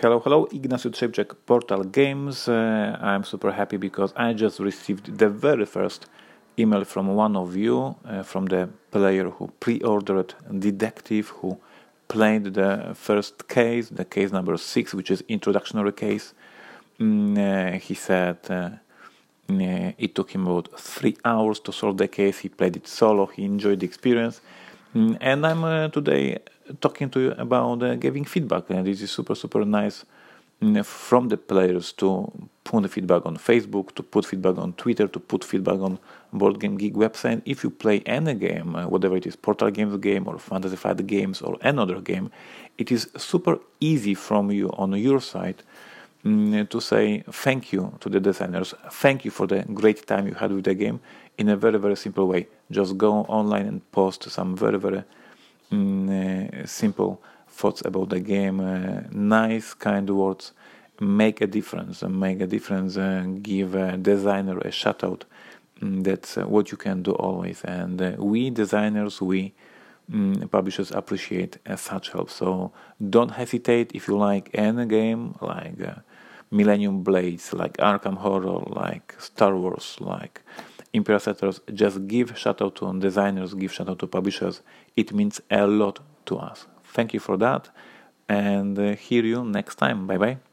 Hello, hello, Ignacy Trzewiczek, Portal Games. Uh, I'm super happy because I just received the very first email from one of you, uh, from the player who pre ordered Detective, who played the first case, the case number six, which is introductory case. Mm, uh, he said uh, uh, it took him about three hours to solve the case. He played it solo, he enjoyed the experience. Mm, and I'm uh, today talking to you about uh, giving feedback. And this is super, super nice mm, from the players to put feedback on Facebook, to put feedback on Twitter, to put feedback on Board Game Geek website. If you play any game, uh, whatever it is, Portal Games game or Fantasy Flight games or another game, it is super easy from you on your side to say thank you to the designers, thank you for the great time you had with the game in a very, very simple way. Just go online and post some very, very mm, uh, simple thoughts about the game, uh, nice, kind words, make a difference, make a difference, uh, give a designer a shout out. Mm, that's uh, what you can do always. And uh, we designers, we mm, publishers appreciate uh, such help. So don't hesitate if you like any game like Millennium Blades, like Arkham Horror, like Star Wars, like Imperial Settlers, just give shout out to designers, give shout out to publishers. It means a lot to us. Thank you for that, and uh, hear you next time. Bye bye.